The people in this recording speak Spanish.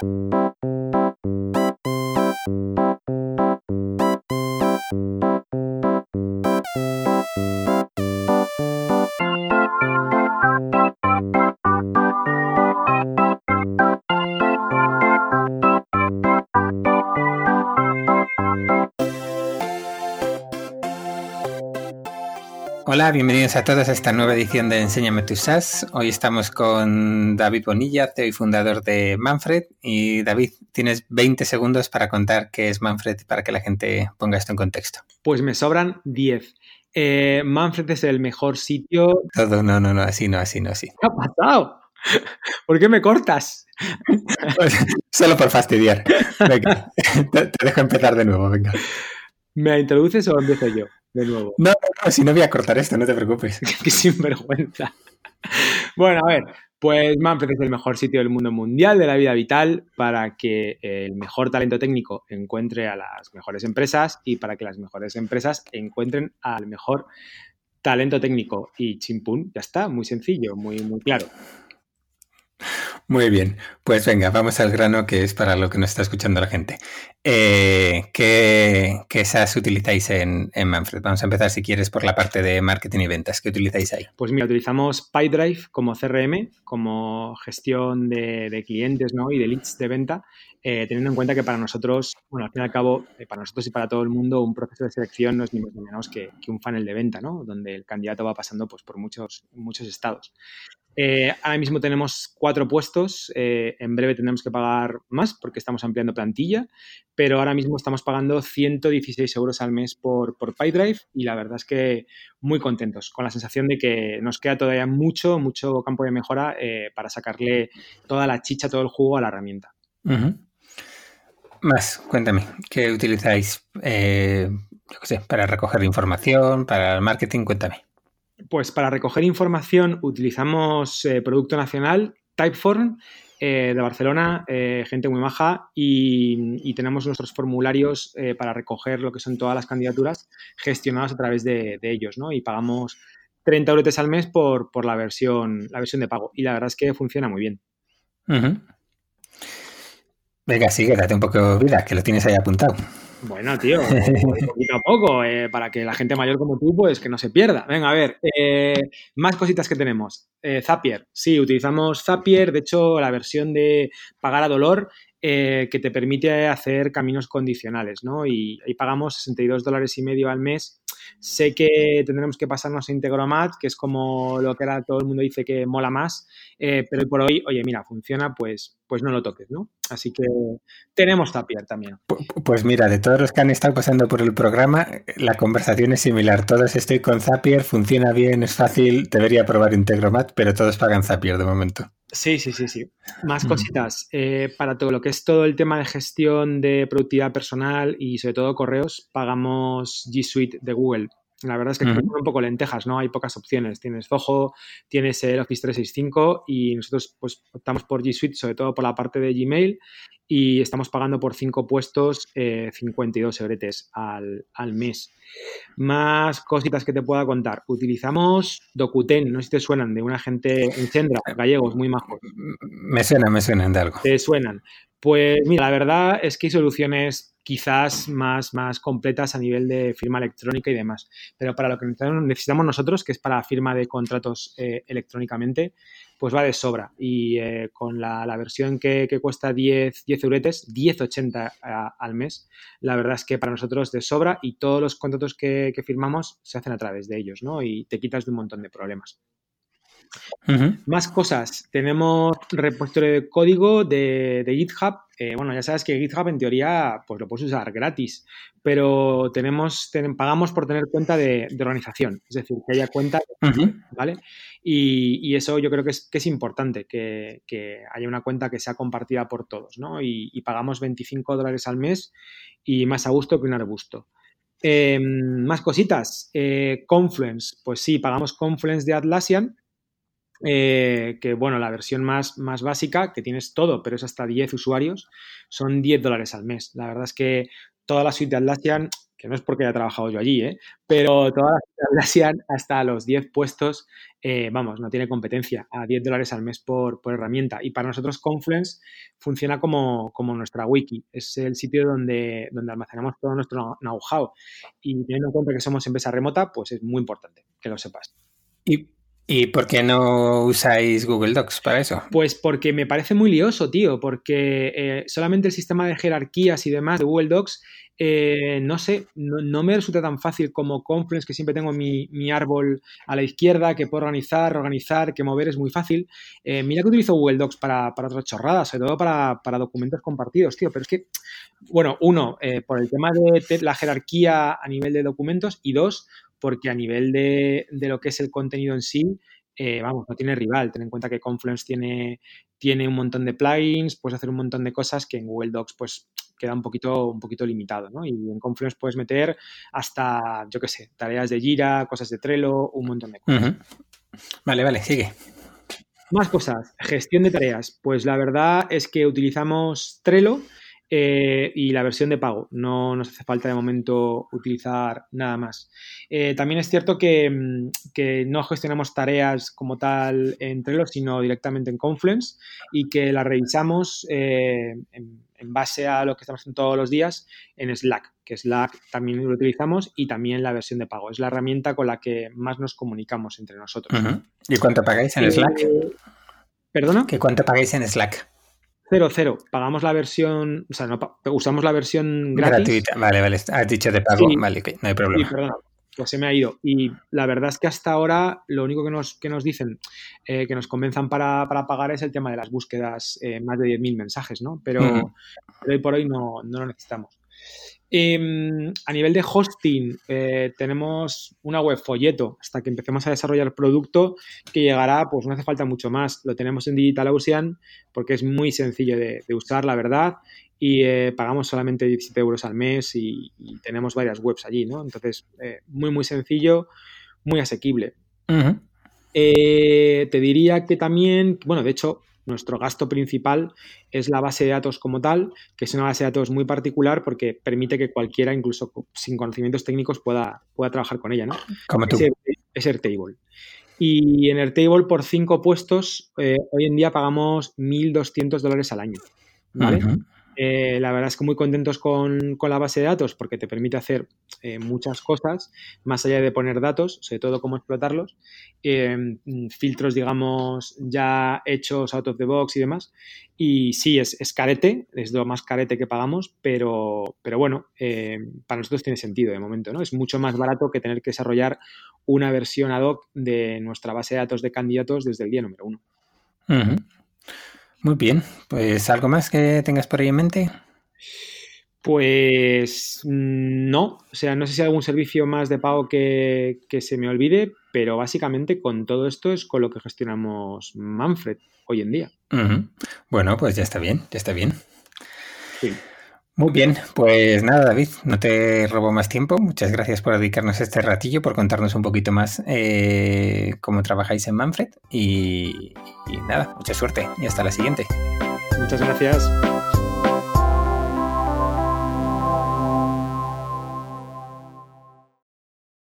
Thank you. Hola, bienvenidos a todos a esta nueva edición de Enséñame tu SaaS. Hoy estamos con David Bonilla, CEO y fundador de Manfred. Y David, tienes 20 segundos para contar qué es Manfred para que la gente ponga esto en contexto. Pues me sobran 10. Eh, Manfred es el mejor sitio. Todo, no, no, no, así no, así no, así. ¿Qué ha pasado? ¿Por qué me cortas? Solo por fastidiar. Venga, te, te dejo empezar de nuevo, venga. ¿Me introduces o empiezo yo? De nuevo. No, no, si no voy a cortar esto, no te preocupes. Qué sinvergüenza. bueno, a ver, pues Manfred es el mejor sitio del mundo mundial de la vida vital para que el mejor talento técnico encuentre a las mejores empresas y para que las mejores empresas encuentren al mejor talento técnico. Y chimpún, ya está, muy sencillo, muy, muy claro. Muy bien, pues venga, vamos al grano que es para lo que nos está escuchando la gente. Eh, ¿qué, ¿qué, SaaS utilizáis en, Manfred? Vamos a empezar, si quieres, por la parte de marketing y ventas. ¿Qué utilizáis ahí? Pues mira, utilizamos PyDrive como CRM, como gestión de, clientes ¿no? y de leads de venta, eh, teniendo en cuenta que para nosotros, bueno, al fin y al cabo, eh, para nosotros y para todo el mundo, un proceso de selección no es ni más ni menos que, que un funnel de venta, ¿no? Donde el candidato va pasando pues, por muchos, muchos estados. Eh, ahora mismo tenemos cuatro puestos, eh, en breve tendremos que pagar más porque estamos ampliando plantilla, pero ahora mismo estamos pagando 116 euros al mes por, por PyDrive y la verdad es que muy contentos, con la sensación de que nos queda todavía mucho, mucho campo de mejora eh, para sacarle toda la chicha, todo el jugo a la herramienta. Más, cuéntame, ¿qué utilizáis para recoger información, para el marketing? Cuéntame. Pues para recoger información utilizamos eh, Producto Nacional, Typeform, eh, de Barcelona, eh, gente muy maja, y, tenemos nuestros formularios para recoger lo que son todas las candidaturas gestionadas a través de, ellos, ¿no? Y pagamos 30 euros al mes por, la, versión, la versión de pago. Y la verdad es que funciona muy bien. Venga, sigue, date un poco de vida, que lo tienes ahí apuntado. Bueno, tío, poquito a poco, eh, para que la gente mayor como tú, pues que no se pierda. Venga, a ver, eh, más cositas que tenemos. Eh, Zapier, sí, utilizamos Zapier, de hecho, la versión de pagar a dolor que te permite hacer caminos condicionales, ¿no? Y ahí pagamos 62 dólares y medio al mes Sé que tendremos que pasarnos a Integromat, que es como lo que ahora todo el mundo dice que mola más, eh, pero por hoy, oye, mira, funciona, pues, pues no lo toques, ¿no? Así que tenemos Zapier también. Pues mira, de todos los que han estado pasando por el programa, la conversación es similar. Todos estoy con Zapier, funciona bien, es fácil, debería probar Integromat, pero todos pagan Zapier de momento. Sí, sí, sí, sí. Más cositas. Eh, para todo lo que es todo el tema de gestión de productividad personal y sobre todo correos, pagamos G Suite de Google. La verdad es que son un poco lentejas, ¿no? Hay pocas opciones. Tienes Zoho, tienes el Office 365 y nosotros pues optamos por G Suite, sobre todo por la parte de Gmail y estamos pagando por cinco puestos 52 eh, euretes al, al, mes. Más cositas que te pueda contar. Utilizamos Docuten, no sé si te suenan, de una gente en Sendra, gallegos, muy majos. Me suenan, me suenan de algo. Te suenan. Pues mira, la verdad es que hay soluciones quizás más, más completas a nivel de firma electrónica y demás. Pero para lo que necesitamos nosotros, que es para firma de contratos eh, electrónicamente, pues va de sobra. Y eh, con la, versión que, cuesta 10, 10 euretes, 10,80 al mes, la verdad es que para nosotros de sobra y todos los contratos que, que firmamos se hacen a través de ellos, ¿no? Y te quitas de un montón de problemas. Más cosas. Tenemos repositorio de código de, GitHub. Eh, bueno, ya sabes que GitHub en teoría pues lo puedes usar gratis, pero tenemos, pagamos por tener cuenta de, organización, es decir, que haya cuenta, ¿vale? Y, eso yo creo que es, que es importante, que, haya una cuenta que sea compartida por todos, ¿no? Y, pagamos 25 dólares al mes y más a gusto que un arbusto. Em, más cositas. Eh, Confluence, pues sí, pagamos Confluence de Atlassian eh, que bueno, la versión más, más básica, que tienes todo, pero es hasta 10 usuarios, son 10 dólares al mes. La verdad es que toda la suite de Atlassian, que no es porque haya trabajado yo allí, ¿eh? pero todas las Atlassian hasta los 10 puestos, eh, vamos, no tiene competencia, a 10 dólares al mes por, herramienta. Y para nosotros Confluence funciona como, como, nuestra wiki, es el sitio donde, donde almacenamos todo nuestro know-how. Y teniendo en cuenta que somos empresa remota, pues es muy importante que lo sepas. Y ¿Y por qué no usáis Google Docs para eso? Pues porque me parece muy lioso, tío, porque eh, solamente el sistema de jerarquías y demás de Google Docs, eh, no sé, no, me resulta tan fácil como Confluence, que siempre tengo mi, árbol a la izquierda, que puedo organizar, organizar, que mover es muy fácil. Eh, mira que utilizo Google Docs para, para otras chorradas, sobre todo para, documentos compartidos, tío, pero es que, bueno, uno, por el tema de la jerarquía a nivel de documentos y dos, porque a nivel de, lo que es el contenido en sí, eh, vamos, no tiene rival. Ten en cuenta que Confluence tiene, tiene un montón de plugins, puedes hacer un montón de cosas que en Google Docs pues queda un poquito, un poquito limitado, ¿no? Y en Confluence puedes meter hasta, yo qué sé, tareas de Jira, cosas de Trello, un montón de cosas. Vale, vale, sigue. Más cosas. Gestión de tareas. Pues la verdad es que utilizamos Trello eh, y la versión de pago. No nos hace falta de momento utilizar nada más. Eh, también es cierto mm, que, no gestionamos tareas como tal en Trello, sino directamente en Confluence y que las revisamos eh, en, base a lo que estamos haciendo todos los días en Slack, que Slack también lo utilizamos y también la versión de pago. Es la herramienta con la que más nos comunicamos entre nosotros. ¿Y cuánto pagáis en Slack? ¿Perdona? ¿Qué cuánto pagáis en Slack? Cero, cero. Pagamos la versión, o sea, no, usamos la versión gratis. Gratuita, vale, vale. Has dicho de pago, vale, no hay problema. Sí, perdona, pues se me ha ido. Y la verdad es que hasta ahora lo único que nos, que nos dicen, eh, que nos convenzan para, pagar es el tema de las búsquedas, eh, más de 10.000 mensajes, ¿no? Pero, hoy por hoy no, no lo necesitamos. Em, a nivel de hosting, eh, tenemos una web folleto hasta que empecemos a desarrollar producto que llegará, pues no hace falta mucho más. Lo tenemos en DigitalOcean porque es muy sencillo de, usar, la verdad, y eh, pagamos solamente 17 euros al mes y, tenemos varias webs allí, ¿no? Entonces, eh, muy, muy sencillo, muy asequible. te diría que también, bueno, de hecho, nuestro gasto principal es la base de datos como tal, que es una base de datos muy particular porque permite que cualquiera, incluso sin conocimientos técnicos, pueda, pueda trabajar con ella, ¿no? Como tú. Es, Airtable. Y en Airtable, por cinco puestos, eh, hoy en día pagamos 1.200 dólares al año. ¿vale? Eh, la verdad es que muy contentos con, la base de datos porque te permite hacer eh, muchas cosas, más allá de poner datos, sobre todo cómo explotarlos, em, filtros, digamos, ya hechos out of the box y demás. Y sí, es, es carete, es lo más carete que pagamos, pero, pero bueno, em, para nosotros tiene sentido de momento, ¿no? Es mucho más barato que tener que desarrollar una versión ad hoc de nuestra base de datos de candidatos desde el día número uno. Muy bien, pues algo más que tengas por ahí en mente. Pues mm, no, o sea, no sé si hay algún servicio más de pago que, se me olvide, pero básicamente con todo esto es con lo que gestionamos Manfred hoy en día. Bueno, pues ya está bien, ya está bien. Sí. Muy bien, pues nada, David, no te robo más tiempo. Muchas gracias por dedicarnos este ratillo, por contarnos un poquito más eh, cómo trabajáis en Manfred. Y, y nada, mucha suerte y hasta la siguiente. Muchas gracias.